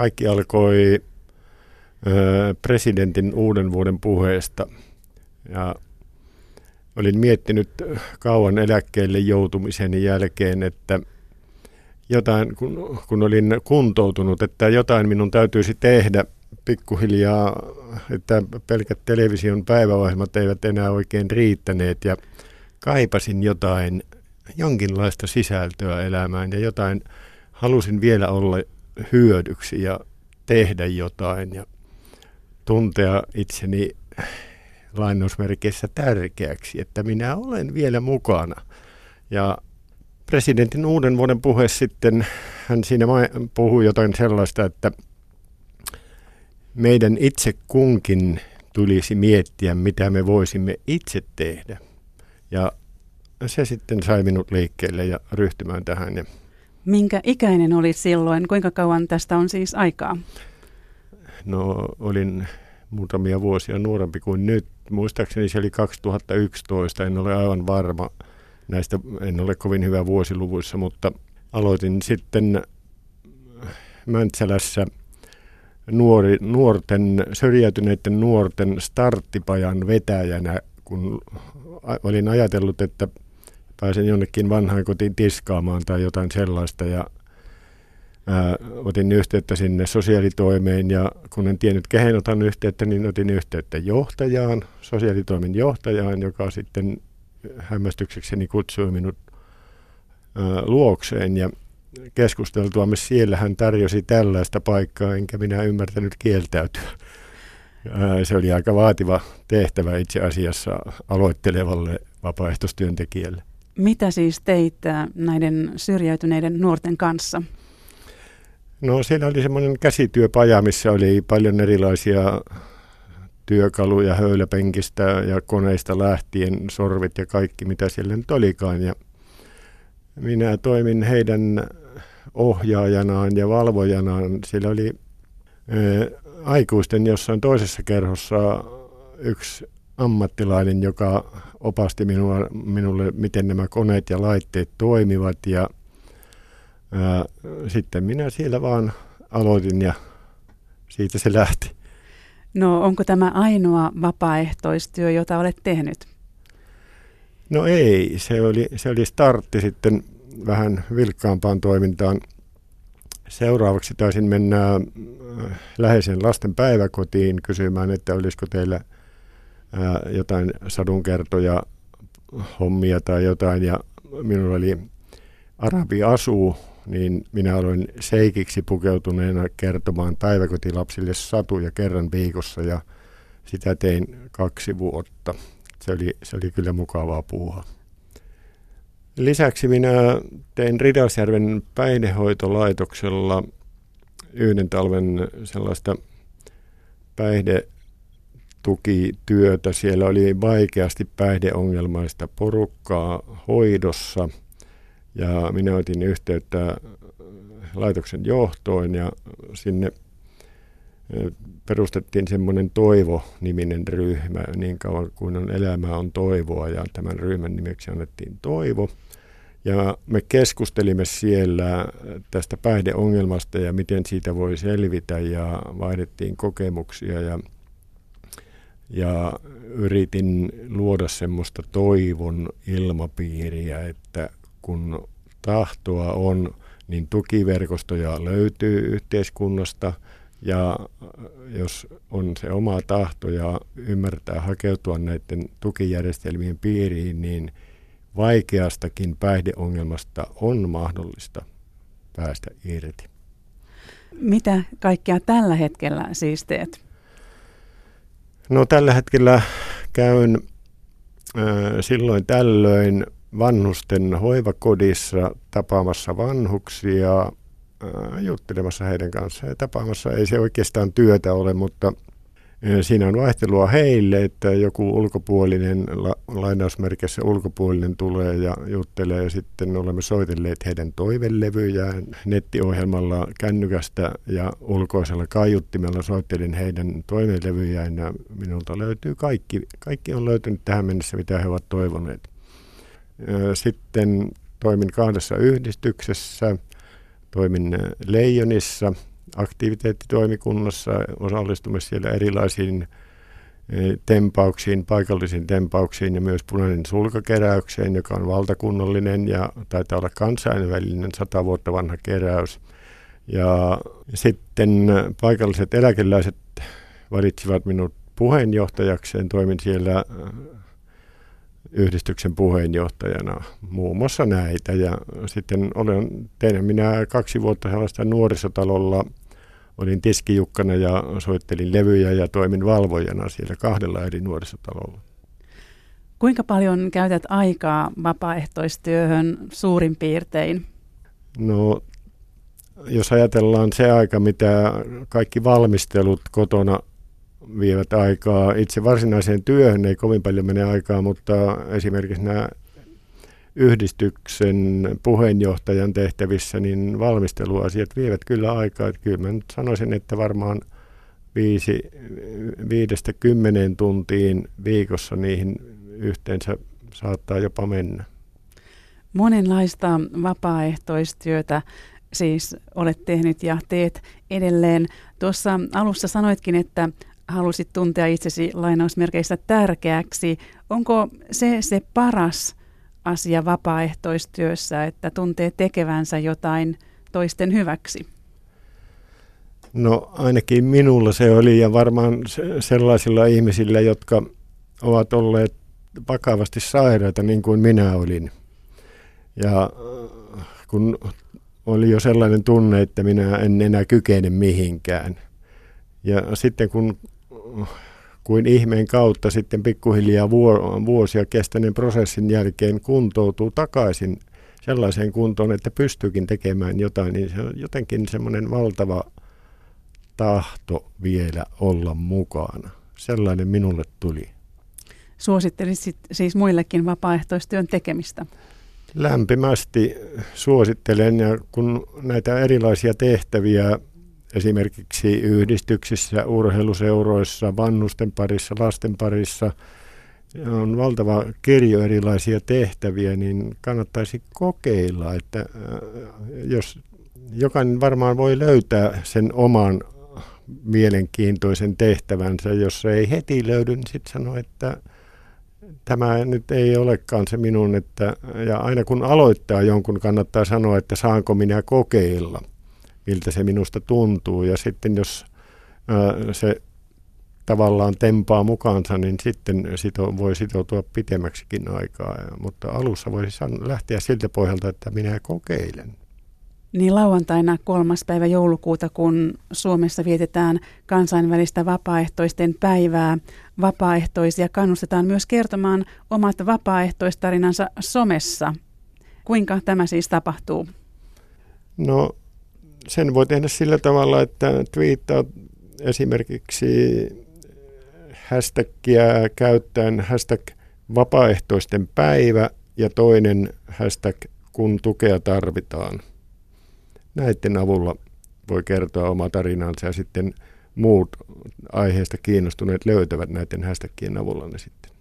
kaikki alkoi presidentin uuden vuoden puheesta. Ja olin miettinyt kauan eläkkeelle joutumisen jälkeen, että jotain, kun, kun olin kuntoutunut, että jotain minun täytyisi tehdä pikkuhiljaa, että pelkät television päiväohjelmat eivät enää oikein riittäneet ja kaipasin jotain, jonkinlaista sisältöä elämään ja jotain, halusin vielä olla hyödyksi ja tehdä jotain ja tuntea itseni lainausmerkeissä tärkeäksi, että minä olen vielä mukana. Ja presidentin uuden vuoden puhe sitten, hän siinä puhui jotain sellaista, että meidän itse kunkin tulisi miettiä, mitä me voisimme itse tehdä. Ja se sitten sai minut liikkeelle ja ryhtymään tähän. Minkä ikäinen oli silloin? Kuinka kauan tästä on siis aikaa? No olin muutamia vuosia nuorempi kuin nyt. Muistaakseni se oli 2011, en ole aivan varma näistä, en ole kovin hyvä vuosiluvuissa, mutta aloitin sitten Mäntsälässä nuori, nuorten, syrjäytyneiden nuorten starttipajan vetäjänä, kun olin ajatellut, että pääsen jonnekin vanhaan kotiin tiskaamaan tai jotain sellaista ja ää, otin yhteyttä sinne sosiaalitoimeen ja kun en tiennyt kehen otan yhteyttä, niin otin yhteyttä johtajaan, sosiaalitoimen johtajaan, joka sitten hämmästyksekseni kutsui minut ää, luokseen ja keskusteltuamme siellä hän tarjosi tällaista paikkaa, enkä minä ymmärtänyt kieltäytyä. Se oli aika vaativa tehtävä itse asiassa aloittelevalle vapaaehtoistyöntekijälle. Mitä siis teit näiden syrjäytyneiden nuorten kanssa? No siellä oli semmoinen käsityöpaja, missä oli paljon erilaisia työkaluja höyläpenkistä ja koneista lähtien, sorvit ja kaikki mitä siellä nyt olikaan. Ja minä toimin heidän ohjaajanaan ja valvojanaan. Siellä oli ää, aikuisten jossain toisessa kerhossa yksi ammattilainen, joka opasti minua, minulle, miten nämä koneet ja laitteet toimivat. Ja ää, sitten minä siellä vaan aloitin ja siitä se lähti. No onko tämä ainoa vapaaehtoistyö, jota olet tehnyt? No ei, se oli, se oli startti sitten vähän vilkkaampaan toimintaan. Seuraavaksi taisin mennä äh, läheisen lasten päiväkotiin kysymään, että olisiko teillä äh, jotain sadunkertoja, hommia tai jotain. Ja minulla oli Arabi asuu, niin minä aloin seikiksi pukeutuneena kertomaan päiväkotilapsille satuja kerran viikossa ja sitä tein kaksi vuotta. Se oli, se oli kyllä mukavaa puuhaa. Lisäksi minä tein Ridalsjärven päihdehoitolaitoksella yhden talven sellaista päihdetukityötä. Siellä oli vaikeasti päihdeongelmaista porukkaa hoidossa ja minä otin yhteyttä laitoksen johtoon ja sinne perustettiin semmoinen Toivo-niminen ryhmä, niin kauan kuin on elämää on toivoa, ja tämän ryhmän nimeksi annettiin Toivo. Ja me keskustelimme siellä tästä päihdeongelmasta ja miten siitä voi selvitä, ja vaihdettiin kokemuksia, ja, ja yritin luoda semmoista toivon ilmapiiriä, että kun tahtoa on, niin tukiverkostoja löytyy yhteiskunnasta – ja jos on se oma tahto ja ymmärtää hakeutua näiden tukijärjestelmien piiriin, niin vaikeastakin päihdeongelmasta on mahdollista päästä irti. Mitä kaikkea tällä hetkellä siis teet? No tällä hetkellä käyn silloin tällöin vanhusten hoivakodissa tapaamassa vanhuksia juttelemassa heidän kanssaan ja tapaamassa. Ei se oikeastaan työtä ole, mutta siinä on vaihtelua heille, että joku ulkopuolinen, lainausmerkissä ulkopuolinen tulee ja juttelee ja sitten olemme soitelleet heidän toivelevyjään nettiohjelmalla kännykästä ja ulkoisella kaiuttimella soittelin heidän toivelevyjään ja minulta löytyy kaikki, kaikki on löytynyt tähän mennessä, mitä he ovat toivoneet. Sitten toimin kahdessa yhdistyksessä – toimin Leijonissa aktiviteettitoimikunnassa, osallistumassa siellä erilaisiin tempauksiin, paikallisiin tempauksiin ja myös punainen sulkakeräykseen, joka on valtakunnallinen ja taitaa olla kansainvälinen sata vuotta vanha keräys. Ja sitten paikalliset eläkeläiset valitsivat minut puheenjohtajakseen. Toimin siellä yhdistyksen puheenjohtajana muun muassa näitä. Ja sitten olen tehnyt minä kaksi vuotta sellaista nuorisotalolla olin tiskijukkana ja soittelin levyjä ja toimin valvojana siellä kahdella eri nuorisotalolla. Kuinka paljon käytät aikaa vapaaehtoistyöhön suurin piirtein? No, jos ajatellaan se aika, mitä kaikki valmistelut kotona vievät aikaa. Itse varsinaiseen työhön ei kovin paljon mene aikaa, mutta esimerkiksi nämä yhdistyksen puheenjohtajan tehtävissä, niin valmisteluasiat vievät kyllä aikaa. Kyllä mä nyt sanoisin, että varmaan viisi, viidestä kymmeneen tuntiin viikossa niihin yhteensä saattaa jopa mennä. Monenlaista vapaaehtoistyötä siis olet tehnyt ja teet edelleen. Tuossa alussa sanoitkin, että halusit tuntea itsesi lainausmerkeissä tärkeäksi. Onko se se paras asia vapaaehtoistyössä, että tuntee tekevänsä jotain toisten hyväksi? No ainakin minulla se oli ja varmaan sellaisilla ihmisillä, jotka ovat olleet vakavasti sairaita niin kuin minä olin. Ja kun oli jo sellainen tunne, että minä en enää kykene mihinkään. Ja sitten kun kuin ihmeen kautta sitten pikkuhiljaa vuosia kestäneen prosessin jälkeen kuntoutuu takaisin sellaiseen kuntoon, että pystyykin tekemään jotain, niin se on jotenkin semmoinen valtava tahto vielä olla mukana. Sellainen minulle tuli. Suosittelisit siis muillekin vapaaehtoistyön tekemistä? Lämpimästi suosittelen ja kun näitä erilaisia tehtäviä esimerkiksi yhdistyksissä, urheiluseuroissa, vannusten parissa, lasten parissa on valtava kirjo erilaisia tehtäviä, niin kannattaisi kokeilla, että äh, jos jokainen varmaan voi löytää sen oman mielenkiintoisen tehtävänsä, jos se ei heti löydy, niin sitten sanoo, että tämä nyt ei olekaan se minun, että, ja aina kun aloittaa jonkun, kannattaa sanoa, että saanko minä kokeilla miltä se minusta tuntuu. Ja sitten jos ää, se tavallaan tempaa mukaansa, niin sitten sito, voi sitoutua pitemmäksikin aikaa. Ja, mutta alussa voisi lähteä siltä pohjalta, että minä kokeilen. Niin lauantaina kolmas päivä joulukuuta, kun Suomessa vietetään kansainvälistä vapaaehtoisten päivää, vapaaehtoisia kannustetaan myös kertomaan omat vapaaehtoistarinansa somessa. Kuinka tämä siis tapahtuu? No sen voi tehdä sillä tavalla, että twiittaa esimerkiksi hashtagia käyttäen hashtag vapaaehtoisten päivä ja toinen hashtag kun tukea tarvitaan. Näiden avulla voi kertoa oma tarinansa ja sitten muut aiheesta kiinnostuneet löytävät näiden hashtagien avulla ne sitten.